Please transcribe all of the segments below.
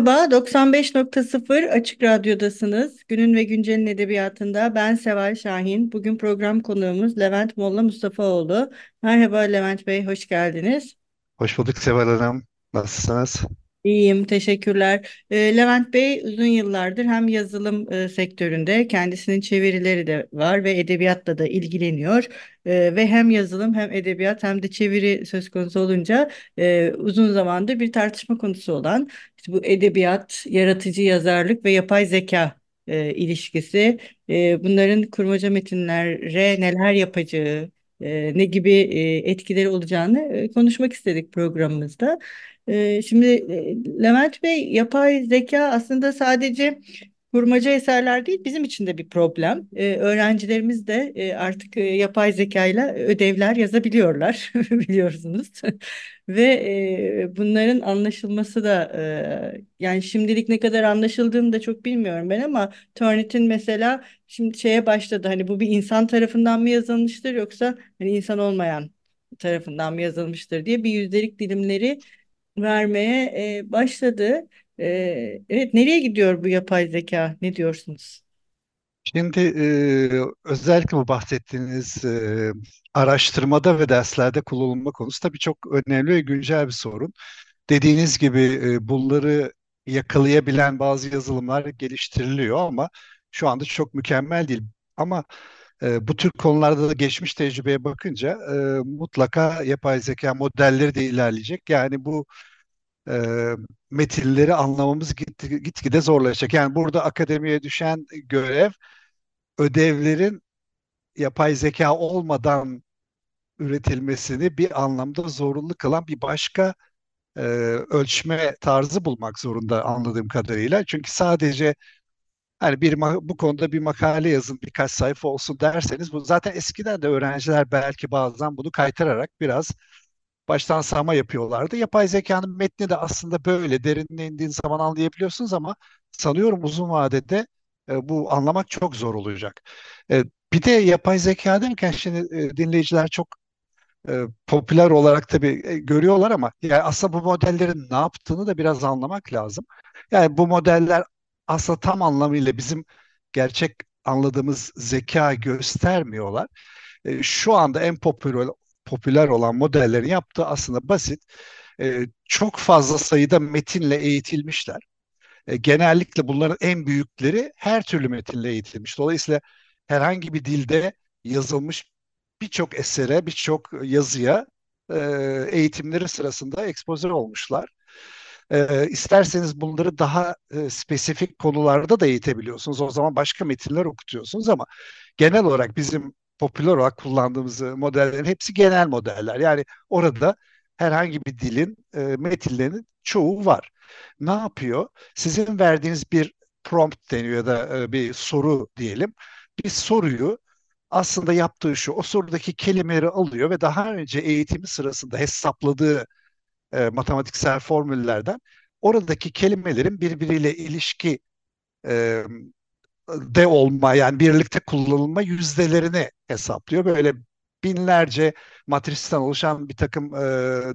Merhaba, 95.0 Açık Radyo'dasınız. Günün ve Güncel'in edebiyatında ben Seval Şahin. Bugün program konuğumuz Levent Molla Mustafaoğlu. Merhaba Levent Bey, hoş geldiniz. Hoş bulduk Seval Hanım. Nasılsınız? İyiyim, teşekkürler. E, Levent Bey uzun yıllardır hem yazılım e, sektöründe kendisinin çevirileri de var ve edebiyatla da ilgileniyor. E, ve hem yazılım hem edebiyat hem de çeviri söz konusu olunca e, uzun zamandır bir tartışma konusu olan işte bu edebiyat, yaratıcı yazarlık ve yapay zeka e, ilişkisi, e, bunların kurmaca metinlere neler yapacağı, e, ne gibi e, etkileri olacağını e, konuşmak istedik programımızda. Ee, şimdi e, Levent Bey yapay zeka aslında sadece kurmaca eserler değil bizim için de bir problem. Ee, öğrencilerimiz de e, artık e, yapay zeka ile ödevler yazabiliyorlar biliyorsunuz. Ve e, bunların anlaşılması da yani şimdilik ne kadar anlaşıldığını da çok bilmiyorum ben ama Turnitin mesela şimdi şeye başladı hani bu bir insan tarafından mı yazılmıştır yoksa hani insan olmayan tarafından mı yazılmıştır diye bir yüzdelik dilimleri vermeye e, başladı. E, evet, nereye gidiyor bu yapay zeka? Ne diyorsunuz? Şimdi e, özellikle bu bahsettiğiniz e, araştırmada ve derslerde kullanılma konusu tabii çok önemli ve güncel bir sorun. Dediğiniz gibi e, bunları yakalayabilen bazı yazılımlar geliştiriliyor ama şu anda çok mükemmel değil. Ama e, bu tür konularda da geçmiş tecrübeye bakınca e, mutlaka yapay zeka modelleri de ilerleyecek. Yani bu e, metinleri anlamamız git, gitgide zorlaşacak. Yani burada akademiye düşen görev ödevlerin yapay zeka olmadan üretilmesini bir anlamda zorunlu kılan bir başka e, ölçme tarzı bulmak zorunda anladığım kadarıyla. Çünkü sadece hani bir bu konuda bir makale yazın birkaç sayfa olsun derseniz bu zaten eskiden de öğrenciler belki bazen bunu kaytırarak biraz baştan sağma yapıyorlardı. Yapay zekanın metni de aslında böyle derinine indiğin zaman anlayabiliyorsunuz ama sanıyorum uzun vadede e, bu anlamak çok zor olacak. E, bir de yapay zeka derken şimdi e, dinleyiciler çok e, popüler olarak tabii e, görüyorlar ama yani aslında bu modellerin ne yaptığını da biraz anlamak lazım. Yani bu modeller aslında tam anlamıyla bizim gerçek anladığımız zeka göstermiyorlar. E, şu anda en popüler popüler olan modellerin yaptığı aslında basit. E, çok fazla sayıda metinle eğitilmişler. E, genellikle bunların en büyükleri her türlü metinle eğitilmiş. Dolayısıyla herhangi bir dilde yazılmış birçok esere, birçok yazıya e, eğitimleri sırasında ekspoze olmuşlar. E, isterseniz bunları daha e, spesifik konularda da eğitebiliyorsunuz. O zaman başka metinler okutuyorsunuz ama genel olarak bizim popüler olarak kullandığımız modellerin hepsi genel modeller. Yani orada herhangi bir dilin e, metinlerinin çoğu var. Ne yapıyor? Sizin verdiğiniz bir prompt deniyor ya da e, bir soru diyelim. Bir soruyu aslında yaptığı şu, o sorudaki kelimeleri alıyor ve daha önce eğitimi sırasında hesapladığı e, matematiksel formüllerden oradaki kelimelerin birbiriyle ilişki e, de olma yani birlikte kullanılma yüzdelerini hesaplıyor. Böyle binlerce matristen oluşan bir takım e,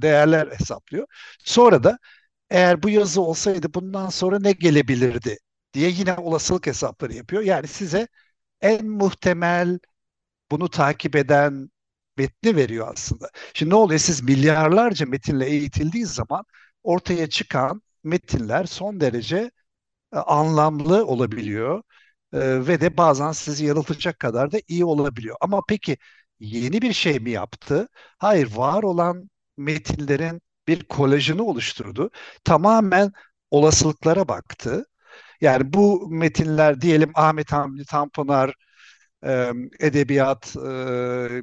değerler hesaplıyor. Sonra da eğer bu yazı olsaydı bundan sonra ne gelebilirdi diye yine olasılık hesapları yapıyor. Yani size en muhtemel bunu takip eden metni veriyor aslında. Şimdi ne oluyor? Siz milyarlarca metinle eğitildiği zaman ortaya çıkan metinler son derece e, anlamlı olabiliyor e, ve de bazen sizi yanıltacak kadar da iyi olabiliyor. Ama peki yeni bir şey mi yaptı? Hayır, var olan metinlerin bir kolajını oluşturdu. Tamamen olasılıklara baktı. Yani bu metinler diyelim Ahmet Hamdi Tanpınar, e, edebiyat, e,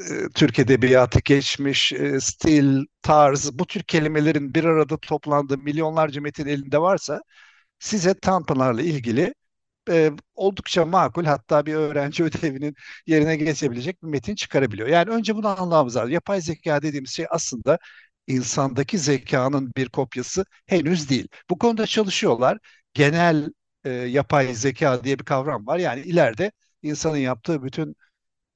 e, Türk edebiyatı, geçmiş, e, stil, tarz bu tür kelimelerin bir arada toplandığı milyonlarca metin elinde varsa size Tanpınar'la ilgili e, oldukça makul hatta bir öğrenci ödevinin yerine geçebilecek bir metin çıkarabiliyor. Yani önce bunu anlamamız lazım. Yapay zeka dediğimiz şey aslında insandaki zekanın bir kopyası henüz değil. Bu konuda çalışıyorlar. Genel e, yapay zeka diye bir kavram var. Yani ileride insanın yaptığı bütün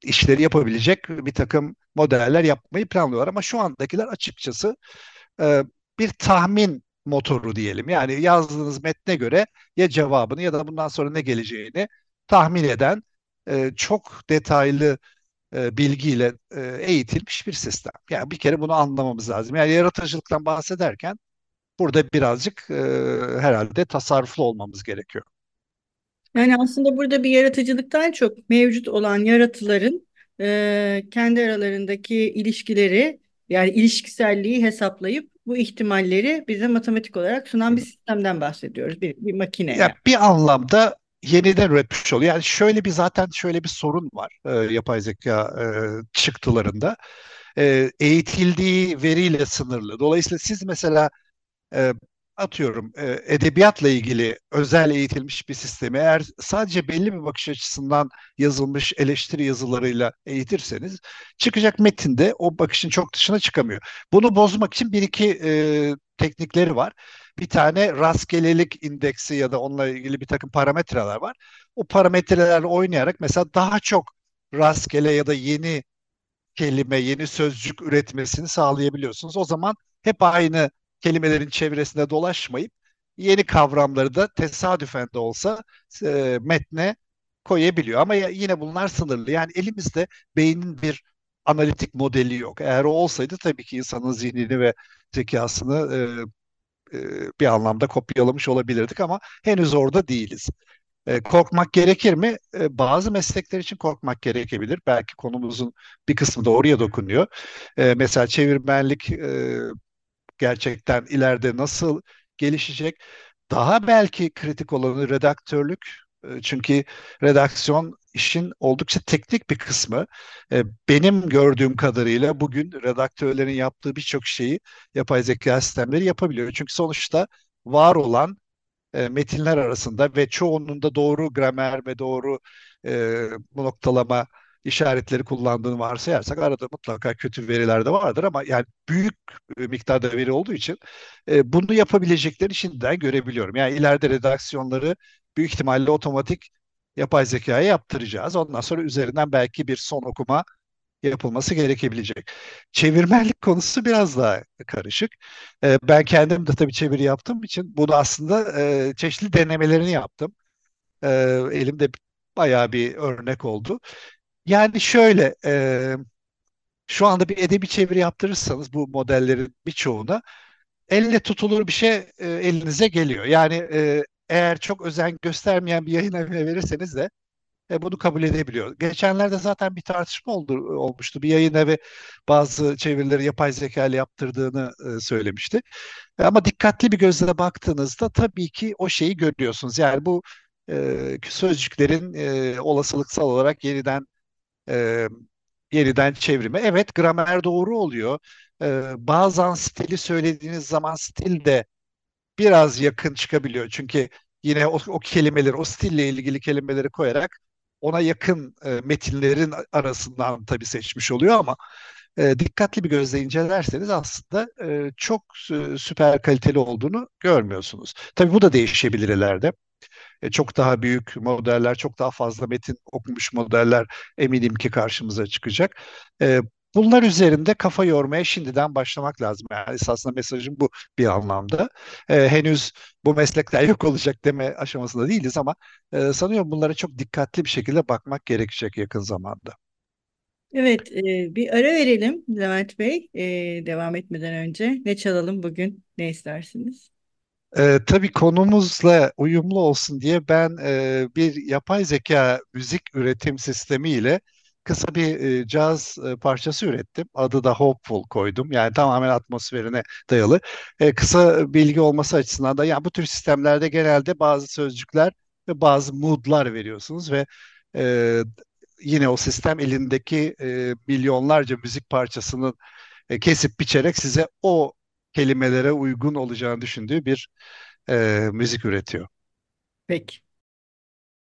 işleri yapabilecek bir takım modeller yapmayı planlıyorlar. Ama şu andakiler açıkçası e, bir tahmin motoru diyelim. Yani yazdığınız metne göre ya cevabını ya da bundan sonra ne geleceğini tahmin eden e, çok detaylı e, bilgiyle e, eğitilmiş bir sistem. Yani bir kere bunu anlamamız lazım. Yani yaratıcılıktan bahsederken burada birazcık e, herhalde tasarruflu olmamız gerekiyor. Yani aslında burada bir yaratıcılıktan çok mevcut olan yaratıların e, kendi aralarındaki ilişkileri yani ilişkiselliği hesaplayıp bu ihtimalleri bize matematik olarak sunan bir sistemden bahsediyoruz. Bir, bir makine Ya yani. bir anlamda yeniden üretmiş oluyor. Yani şöyle bir zaten şöyle bir sorun var e, yapay zeka e, çıktılarında. E, eğitildiği veriyle sınırlı. Dolayısıyla siz mesela e, atıyorum e, edebiyatla ilgili özel eğitilmiş bir sistemi eğer sadece belli bir bakış açısından yazılmış eleştiri yazılarıyla eğitirseniz çıkacak metinde o bakışın çok dışına çıkamıyor. Bunu bozmak için bir iki e, teknikleri var. Bir tane rastgelelik indeksi ya da onunla ilgili bir takım parametreler var. O parametrelerle oynayarak mesela daha çok rastgele ya da yeni kelime, yeni sözcük üretmesini sağlayabiliyorsunuz. O zaman hep aynı kelimelerin çevresinde dolaşmayıp yeni kavramları da tesadüfen de olsa e, metne koyabiliyor. Ama yine bunlar sınırlı. Yani elimizde beynin bir analitik modeli yok. Eğer o olsaydı tabii ki insanın zihnini ve zekasını e, e, bir anlamda kopyalamış olabilirdik ama henüz orada değiliz. E, korkmak gerekir mi? E, bazı meslekler için korkmak gerekebilir. Belki konumuzun bir kısmı da oraya dokunuyor. E, mesela çevirmenlik e, gerçekten ileride nasıl gelişecek? Daha belki kritik olanı redaktörlük. E, çünkü redaksiyon işin oldukça teknik bir kısmı. E, benim gördüğüm kadarıyla bugün redaktörlerin yaptığı birçok şeyi yapay zeka sistemleri yapabiliyor. Çünkü sonuçta var olan e, metinler arasında ve çoğunun da doğru gramer ve doğru e, noktalama işaretleri kullandığını varsayarsak arada mutlaka kötü veriler de vardır ama yani büyük miktarda veri olduğu için e, bunu yapabileceklerini şimdiden görebiliyorum. Yani ileride redaksiyonları büyük ihtimalle otomatik yapay zekaya yaptıracağız. Ondan sonra üzerinden belki bir son okuma yapılması gerekebilecek. Çevirmenlik konusu biraz daha karışık. E, ben kendim de tabii çeviri yaptığım için bunu aslında e, çeşitli denemelerini yaptım. E, elimde bayağı bir örnek oldu. Yani şöyle, e, şu anda bir edebi çeviri yaptırırsanız bu modellerin birçoğuna elle tutulur bir şey e, elinize geliyor. Yani e, eğer çok özen göstermeyen bir yayın evine verirseniz de e, bunu kabul edebiliyor. Geçenlerde zaten bir tartışma oldu, olmuştu. Bir yayın evi bazı çevirileri yapay zeka ile yaptırdığını e, söylemişti. E, ama dikkatli bir gözle baktığınızda tabii ki o şeyi görüyorsunuz. Yani bu e, sözcüklerin e, olasılıksal olarak yeniden e, yeniden çevrimi. Evet gramer doğru oluyor. E, bazen stili söylediğiniz zaman stil de biraz yakın çıkabiliyor. Çünkü yine o, o kelimeleri, o stille ilgili kelimeleri koyarak ona yakın e, metinlerin arasından tabii seçmiş oluyor ama e, dikkatli bir gözle incelerseniz aslında e, çok süper kaliteli olduğunu görmüyorsunuz. Tabii bu da değişebilir ileride. E, çok daha büyük modeller, çok daha fazla metin okumuş modeller eminim ki karşımıza çıkacak. E, bunlar üzerinde kafa yormaya şimdiden başlamak lazım. Yani esasında mesajım bu bir anlamda. E, henüz bu meslekler yok olacak deme aşamasında değiliz ama e, sanıyorum bunlara çok dikkatli bir şekilde bakmak gerekecek yakın zamanda. Evet, e, bir ara verelim Levent Bey. E, devam etmeden önce ne çalalım bugün? Ne istersiniz? Ee, tabii konumuzla uyumlu olsun diye ben e, bir yapay zeka müzik üretim sistemiyle kısa bir e, caz e, parçası ürettim. Adı da Hopeful koydum. Yani tamamen atmosferine dayalı. E, kısa bilgi olması açısından da yani bu tür sistemlerde genelde bazı sözcükler ve bazı moodlar veriyorsunuz ve e, yine o sistem elindeki e, milyonlarca müzik parçasının e, kesip biçerek size o kelimelere uygun olacağını düşündüğü bir e, müzik üretiyor. Peki.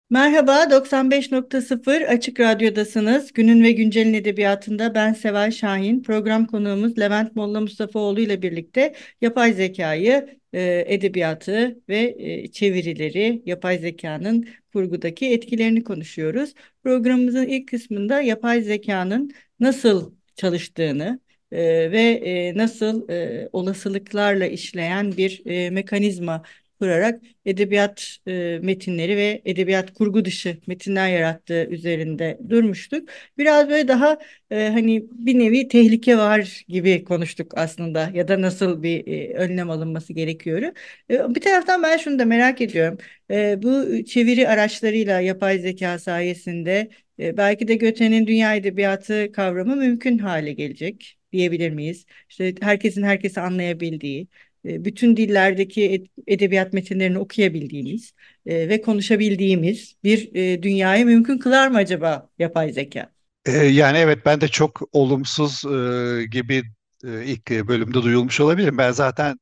Merhaba, 95.0 Açık Radyo'dasınız. Günün ve Güncel'in edebiyatında ben Seval Şahin. Program konuğumuz Levent Molla Mustafaoğlu ile birlikte yapay zekayı, e, edebiyatı ve e, çevirileri, yapay zekanın kurgudaki etkilerini konuşuyoruz. Programımızın ilk kısmında yapay zekanın nasıl çalıştığını, e, ve e, nasıl e, olasılıklarla işleyen bir e, mekanizma kurarak edebiyat e, metinleri ve edebiyat kurgu dışı metinler yarattığı üzerinde durmuştuk. Biraz böyle daha e, hani bir nevi tehlike var gibi konuştuk aslında ya da nasıl bir e, önlem alınması gerekiyor. E, bir taraftan ben şunu da merak ediyorum. E, bu çeviri araçlarıyla yapay zeka sayesinde e, belki de Göte'nin dünya edebiyatı kavramı mümkün hale gelecek diyebilir miyiz? İşte herkesin herkesi anlayabildiği, e, bütün dillerdeki edebiyat metinlerini okuyabildiğimiz e, ve konuşabildiğimiz bir e, dünyayı mümkün kılar mı acaba yapay zeka? Yani evet ben de çok olumsuz gibi ilk bölümde duyulmuş olabilirim. Ben zaten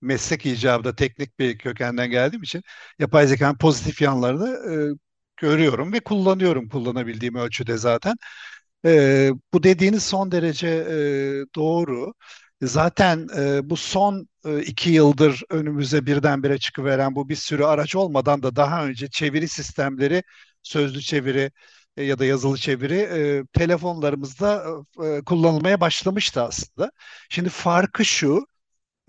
meslek icabında teknik bir kökenden geldiğim için yapay zekanın pozitif yanlarını görüyorum ve kullanıyorum kullanabildiğim ölçüde zaten. Bu dediğiniz son derece doğru. Zaten e, bu son e, iki yıldır önümüze birdenbire çıkıveren bu bir sürü araç olmadan da daha önce çeviri sistemleri, sözlü çeviri e, ya da yazılı çeviri e, telefonlarımızda e, kullanılmaya başlamıştı aslında. Şimdi farkı şu,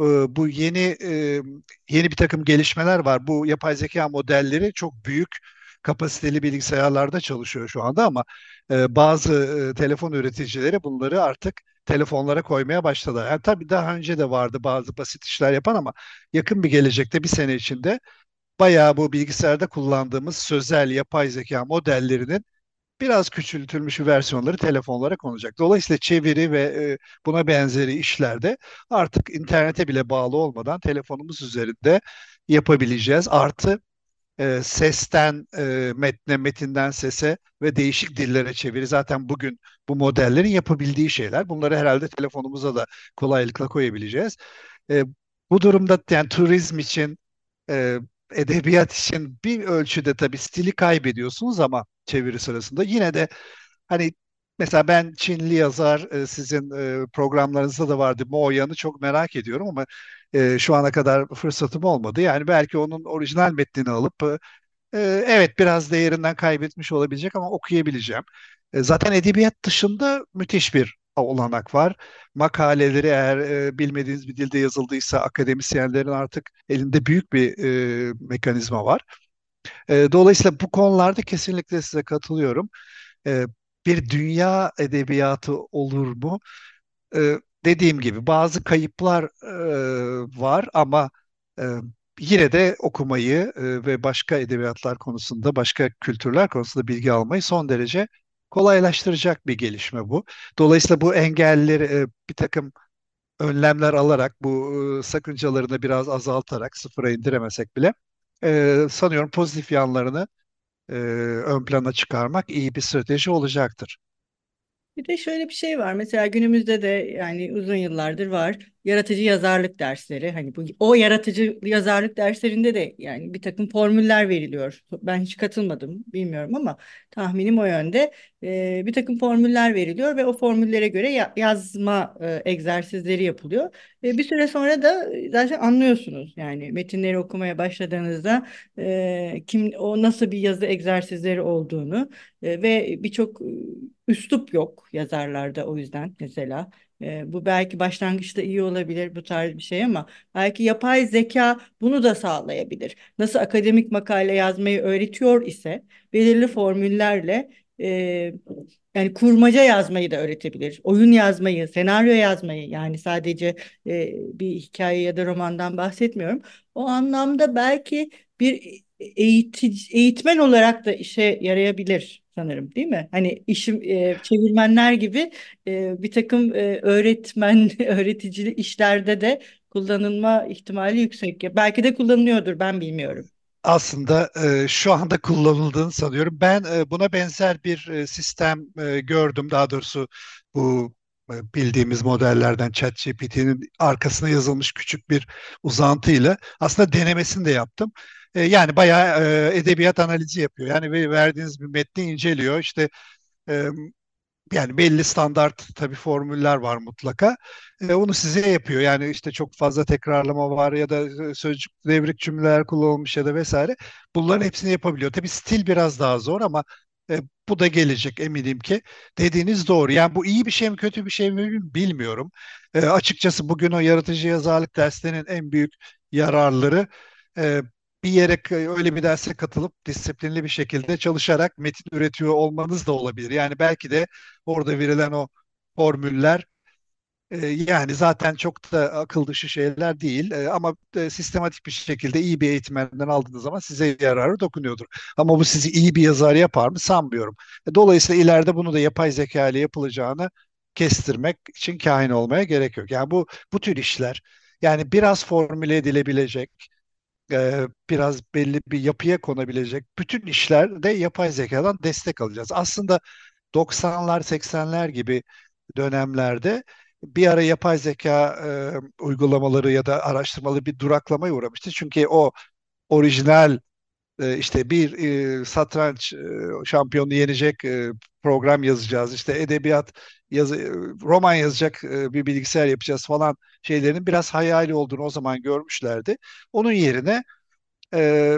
e, bu yeni e, yeni bir takım gelişmeler var. Bu yapay zeka modelleri çok büyük kapasiteli bilgisayarlarda çalışıyor şu anda ama e, bazı e, telefon üreticileri bunları artık telefonlara koymaya başladı. Yani tabii daha önce de vardı bazı basit işler yapan ama yakın bir gelecekte bir sene içinde bayağı bu bilgisayarda kullandığımız sözel yapay zeka modellerinin biraz küçültülmüş versiyonları telefonlara konacak. Dolayısıyla çeviri ve e, buna benzeri işlerde artık internete bile bağlı olmadan telefonumuz üzerinde yapabileceğiz. Artı e, sesten e, metne, metinden sese ve değişik dillere çeviri zaten bugün bu modellerin yapabildiği şeyler. Bunları herhalde telefonumuza da kolaylıkla koyabileceğiz. E, bu durumda yani turizm için, e, edebiyat için bir ölçüde tabii stili kaybediyorsunuz ama çeviri sırasında yine de hani Mesela ben Çinli yazar e, sizin e, programlarınızda da vardı. Mo Yan'ı çok merak ediyorum ama e, şu ana kadar fırsatım olmadı. Yani belki onun orijinal metnini alıp evet biraz değerinden kaybetmiş olabilecek ama okuyabileceğim. zaten edebiyat dışında müthiş bir olanak var. Makaleleri eğer bilmediğiniz bir dilde yazıldıysa akademisyenlerin artık elinde büyük bir mekanizma var. dolayısıyla bu konularda kesinlikle size katılıyorum bir dünya edebiyatı olur mu? Ee, dediğim gibi bazı kayıplar e, var ama e, yine de okumayı e, ve başka edebiyatlar konusunda, başka kültürler konusunda bilgi almayı son derece kolaylaştıracak bir gelişme bu. Dolayısıyla bu engelleri e, bir takım önlemler alarak, bu e, sakıncalarını biraz azaltarak, sıfıra indiremesek bile e, sanıyorum pozitif yanlarını e, ön plana çıkarmak iyi bir strateji olacaktır. Bir de şöyle bir şey var. Mesela günümüzde de yani uzun yıllardır var yaratıcı yazarlık dersleri. Hani bu o yaratıcı yazarlık derslerinde de yani bir takım formüller veriliyor. Ben hiç katılmadım, bilmiyorum ama tahminim o yönde. Ee, bir takım formüller veriliyor ve o formüllere göre ya, yazma e, egzersizleri yapılıyor. E, bir süre sonra da zaten anlıyorsunuz. Yani metinleri okumaya başladığınızda e, kim o nasıl bir yazı egzersizleri olduğunu e, ve birçok üslup yok yazarlarda o yüzden mesela. E, bu belki başlangıçta iyi olabilir bu tarz bir şey ama belki yapay zeka bunu da sağlayabilir. Nasıl akademik makale yazmayı öğretiyor ise belirli formüllerle e, yani kurmaca yazmayı da öğretebilir. Oyun yazmayı, senaryo yazmayı yani sadece e, bir hikaye ya da romandan bahsetmiyorum. O anlamda belki bir eğitici, eğitmen olarak da işe yarayabilir sanırım değil mi? Hani işim e, çevirmenler gibi e, bir takım e, öğretmen, öğretici işlerde de kullanılma ihtimali yüksek. Belki de kullanılıyordur ben bilmiyorum. aslında e, şu anda kullanıldığını sanıyorum. Ben e, buna benzer bir e, sistem e, gördüm. Daha doğrusu bu bildiğimiz modellerden ChatGPT'nin arkasına yazılmış küçük bir uzantıyla aslında denemesini de yaptım. E, yani bayağı e, edebiyat analizi yapıyor. Yani verdiğiniz bir metni inceliyor. İşte e, yani belli standart tabii formüller var mutlaka. E, onu size yapıyor. Yani işte çok fazla tekrarlama var ya da e, sözcük devrik cümleler kullanılmış ya da vesaire. Bunların hepsini yapabiliyor. Tabii stil biraz daha zor ama e, bu da gelecek eminim ki. Dediğiniz doğru. Yani bu iyi bir şey mi kötü bir şey mi bilmiyorum. E, açıkçası bugün o yaratıcı yazarlık derslerinin en büyük yararları e, bir yere öyle bir derse katılıp disiplinli bir şekilde çalışarak metin üretiyor olmanız da olabilir. Yani belki de orada verilen o formüller yani zaten çok da akıl dışı şeyler değil e, ama e, sistematik bir şekilde iyi bir eğitmenden aldığınız zaman size yararı dokunuyordur. Ama bu sizi iyi bir yazar yapar mı sanmıyorum. Dolayısıyla ileride bunu da yapay zeka ile yapılacağını kestirmek için kahin olmaya gerek yok. Yani bu bu tür işler yani biraz formüle edilebilecek e, biraz belli bir yapıya konabilecek bütün işlerde yapay zekadan destek alacağız. Aslında 90'lar 80'ler gibi dönemlerde bir ara yapay zeka e, uygulamaları ya da araştırmaları bir duraklamaya uğramıştı. Çünkü o orijinal e, işte bir e, satranç e, şampiyonu yenecek e, program yazacağız. İşte edebiyat yazı, e, roman yazacak e, bir bilgisayar yapacağız falan şeylerin biraz hayali olduğunu o zaman görmüşlerdi. Onun yerine e,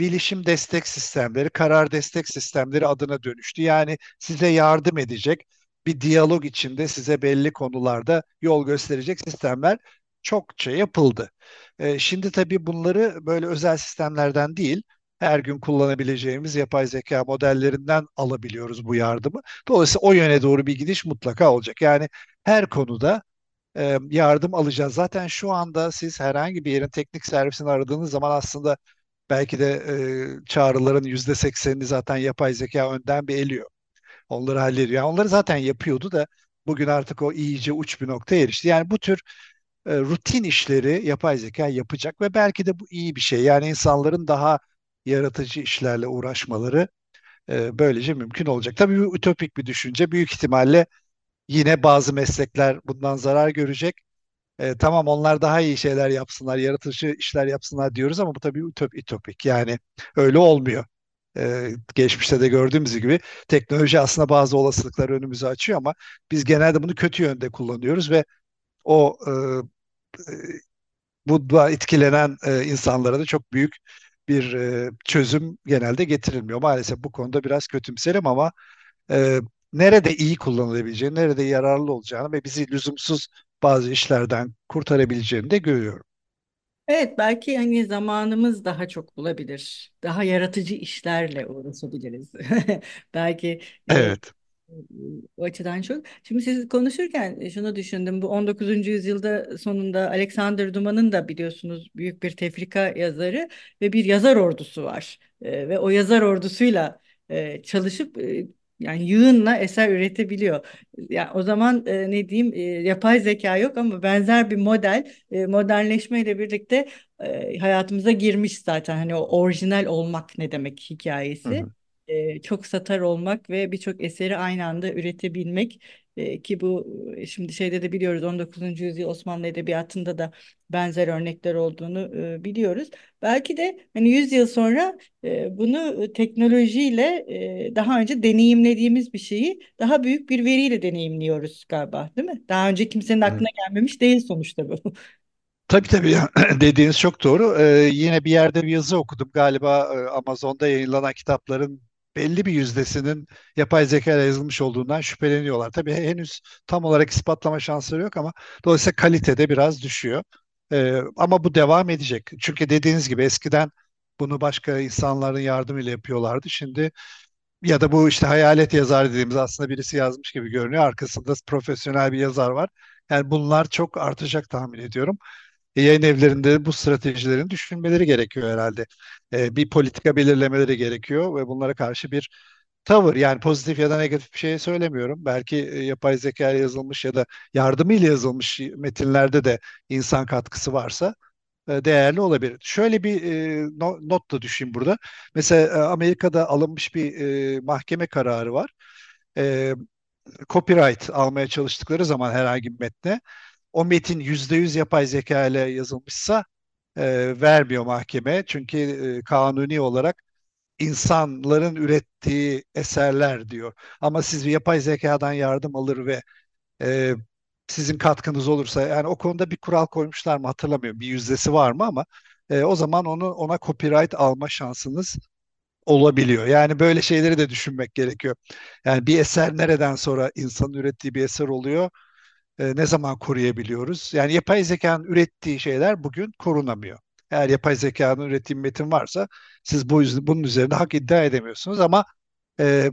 bilişim destek sistemleri, karar destek sistemleri adına dönüştü. Yani size yardım edecek bir diyalog içinde size belli konularda yol gösterecek sistemler çokça yapıldı. E, şimdi tabii bunları böyle özel sistemlerden değil, her gün kullanabileceğimiz yapay zeka modellerinden alabiliyoruz bu yardımı. Dolayısıyla o yöne doğru bir gidiş mutlaka olacak. Yani her konuda e, yardım alacağız. Zaten şu anda siz herhangi bir yerin teknik servisini aradığınız zaman aslında belki de e, çağrıların yüzde seksenini zaten yapay zeka önden bir eliyor. Onları hallediyor. Yani onları zaten yapıyordu da bugün artık o iyice uç bir noktaya erişti. Yani bu tür e, rutin işleri yapay zeka yapacak ve belki de bu iyi bir şey. Yani insanların daha yaratıcı işlerle uğraşmaları e, böylece mümkün olacak. Tabii bu ütopik bir düşünce. Büyük ihtimalle yine bazı meslekler bundan zarar görecek. E, tamam onlar daha iyi şeyler yapsınlar, yaratıcı işler yapsınlar diyoruz ama bu tabii ütop, ütopik. Yani öyle olmuyor. E, geçmişte de gördüğümüz gibi teknoloji aslında bazı olasılıkları önümüze açıyor ama biz genelde bunu kötü yönde kullanıyoruz ve o e, e bu etkilenen e, insanlara da çok büyük bir e, çözüm genelde getirilmiyor. Maalesef bu konuda biraz kötümserim ama e, nerede iyi kullanılabileceğini, nerede yararlı olacağını ve bizi lüzumsuz bazı işlerden kurtarabileceğini de görüyorum. Evet belki hani zamanımız daha çok bulabilir. Daha yaratıcı işlerle uğraşabiliriz. Belki e, Evet. o açıdan çok. Şimdi siz konuşurken şunu düşündüm. Bu 19. yüzyılda sonunda Alexander Dumas'ın da biliyorsunuz büyük bir tefrika yazarı ve bir yazar ordusu var. E, ve o yazar ordusuyla e, çalışıp e, yani yığınla eser üretebiliyor. Yani o zaman e, ne diyeyim e, yapay zeka yok ama benzer bir model e, modernleşmeyle birlikte e, hayatımıza girmiş zaten. Hani o orijinal olmak ne demek hikayesi. Hı hı. E, çok satar olmak ve birçok eseri aynı anda üretebilmek e, ki bu şimdi şeyde de biliyoruz 19. yüzyıl Osmanlı edebiyatında da benzer örnekler olduğunu e, biliyoruz. Belki de hani 100 yıl sonra e, bunu teknolojiyle e, daha önce deneyimlediğimiz bir şeyi daha büyük bir veriyle deneyimliyoruz galiba, değil mi? Daha önce kimsenin aklına gelmemiş değil sonuçta bu. Tabii tabii dediğiniz çok doğru. Ee, yine bir yerde bir yazı okudum galiba Amazon'da yayınlanan kitapların belli bir yüzdesinin yapay zeka ile yazılmış olduğundan şüpheleniyorlar. Tabii henüz tam olarak ispatlama şansları yok ama dolayısıyla kalitede biraz düşüyor. Ee, ama bu devam edecek. Çünkü dediğiniz gibi eskiden bunu başka insanların yardımıyla yapıyorlardı. Şimdi ya da bu işte hayalet yazar dediğimiz aslında birisi yazmış gibi görünüyor. Arkasında profesyonel bir yazar var. Yani bunlar çok artacak tahmin ediyorum. Yayın evlerinde bu stratejilerin düşünmeleri gerekiyor herhalde. E, bir politika belirlemeleri gerekiyor ve bunlara karşı bir tavır yani pozitif ya da negatif bir şey söylemiyorum. Belki e, yapay zeka yazılmış ya da yardımıyla yazılmış metinlerde de insan katkısı varsa e, değerli olabilir. Şöyle bir e, no- not da düşeyim burada. Mesela Amerika'da alınmış bir mahkeme kararı var. Copyright almaya çalıştıkları zaman herhangi bir metne o metin %100 yapay zeka ile yazılmışsa e, vermiyor mahkeme. Çünkü e, kanuni olarak insanların ürettiği eserler diyor. Ama siz bir yapay zekadan yardım alır ve e, sizin katkınız olursa yani o konuda bir kural koymuşlar mı hatırlamıyorum. Bir yüzdesi var mı ama e, o zaman onu ona copyright alma şansınız olabiliyor. Yani böyle şeyleri de düşünmek gerekiyor. Yani bir eser nereden sonra insanın ürettiği bir eser oluyor? E, ne zaman koruyabiliyoruz? Yani yapay zekanın ürettiği şeyler bugün korunamıyor. Eğer yapay zekanın ürettiği metin varsa siz bu bunun üzerinde hak iddia edemiyorsunuz ama e,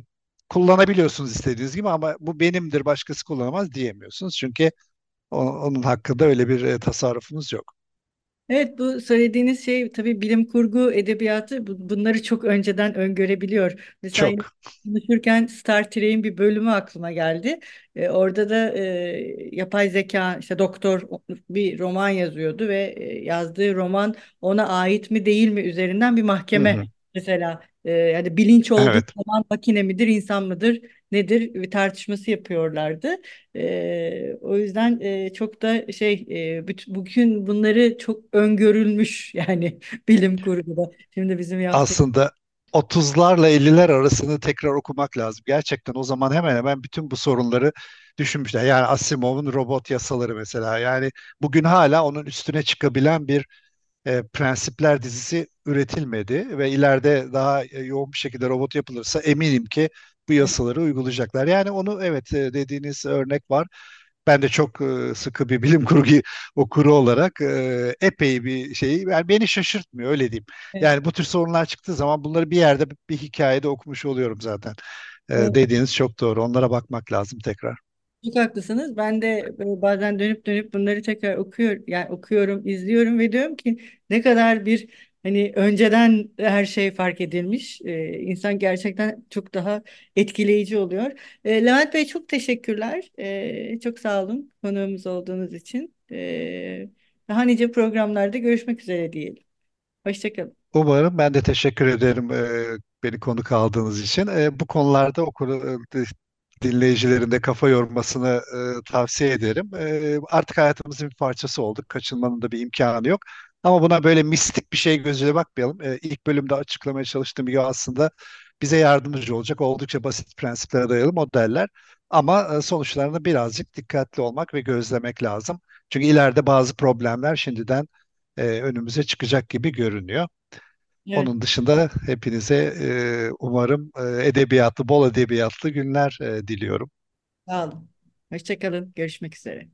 kullanabiliyorsunuz istediğiniz gibi ama bu benimdir başkası kullanamaz diyemiyorsunuz. Çünkü o- onun hakkında öyle bir e, tasarrufunuz yok. Evet bu söylediğiniz şey tabii bilim kurgu edebiyatı bu- bunları çok önceden öngörebiliyor. Mesela yine Çok. konuşurken Star Trek'in bir bölümü aklıma geldi. Ee, orada da e, yapay zeka işte doktor bir roman yazıyordu ve e, yazdığı roman ona ait mi değil mi üzerinden bir Hı mahkeme hı. mesela e, yani bilinç olduğu Evet. zaman makine midir insan mıdır nedir bir tartışması yapıyorlardı. Ee, o yüzden e, çok da şey e, büt- bugün bunları çok öngörülmüş yani bilim kurguda. Şimdi bizim yaptığımız Aslında 30'larla 50'ler arasını tekrar okumak lazım. Gerçekten o zaman hemen hemen bütün bu sorunları düşünmüşler. Yani Asimov'un robot yasaları mesela. Yani bugün hala onun üstüne çıkabilen bir e, prensipler dizisi üretilmedi ve ileride daha e, yoğun bir şekilde robot yapılırsa eminim ki bu yasaları uygulayacaklar. Yani onu evet e, dediğiniz örnek var. Ben de çok e, sıkı bir bilim kurgu okuru olarak e, epey bir şey yani beni şaşırtmıyor öyle diyeyim. evet, Yani bu tür sorunlar çıktığı zaman bunları bir yerde bir hikayede okumuş oluyorum zaten. Evet. dediğiniz çok doğru. Onlara bakmak lazım tekrar. Çok haklısınız. Ben de bazen dönüp dönüp bunları tekrar okuyor, yani okuyorum, izliyorum ve diyorum ki ne kadar bir hani önceden her şey fark edilmiş. Ee, insan gerçekten çok daha etkileyici oluyor. Ee, Levent Bey çok teşekkürler. Ee, çok sağ olun konuğumuz olduğunuz için. Ee, daha nice programlarda görüşmek üzere diyelim. Hoşça kalın. Umarım ben de teşekkür ederim e, beni konuk aldığınız için. E, bu konularda okuru e, dinleyicilerin de kafa yormasını e, tavsiye ederim. E, artık hayatımızın bir parçası olduk. Kaçınmanın da bir imkanı yok. Ama buna böyle mistik bir şey gözüyle bakmayalım. E, ilk bölümde açıklamaya çalıştığım gibi aslında bize yardımcı olacak oldukça basit prensiplere dayalı modeller. Ama e, sonuçlarına birazcık dikkatli olmak ve gözlemek lazım. Çünkü ileride bazı problemler şimdiden e, önümüze çıkacak gibi görünüyor. Evet, Onun dışında hepinize e, umarım e, edebiyatlı, bol edebiyatlı günler e, diliyorum. sağ olun. Hoşça kalın. Görüşmek üzere.